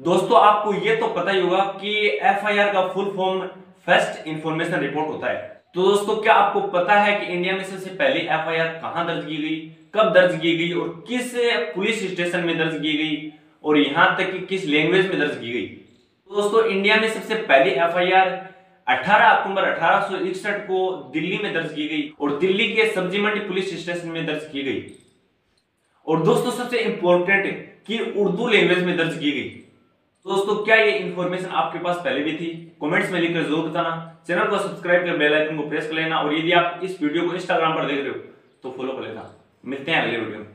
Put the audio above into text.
दोस्तों, आपको ये तो पता ही होगा कि एफआईआर का full form first information report होता है। तो दोस्तों, क्या आपको पता है कि इंडिया में सबसे पहले एफआईआर कहाँ दर्ज की गई, कब दर्ज की गई और किस पुलिस स्टेशन में दर्ज की गई और यहाँ तक कि किस लैंग्वेज में दर्ज की गई? तो दोस्तों इंडिया में सबसे पहली एफआईआर 18 अक्टूबर अठारह सौ इकसठ को दिल्ली में दर्ज की गई और दिल्ली के सब्ज़ी मंडी पुलिस स्टेशन में दर्ज की गई। और दोस्तों, सबसे इंपॉर्टेंट कि उर्दू लैंग्वेज में दर्ज की गई। दोस्तों, क्या ये इन्फॉर्मेशन आपके पास पहले भी थी? कमेंट्स में लिखकर ज़रूर बताना। चैनल को सब्सक्राइब कर बेल आइकन को प्रेस कर लेना और यदि आप इस वीडियो को इंस्टाग्राम पर देख रहे हो तो फॉलो कर लेना। मिलते हैं अगले वीडियो में।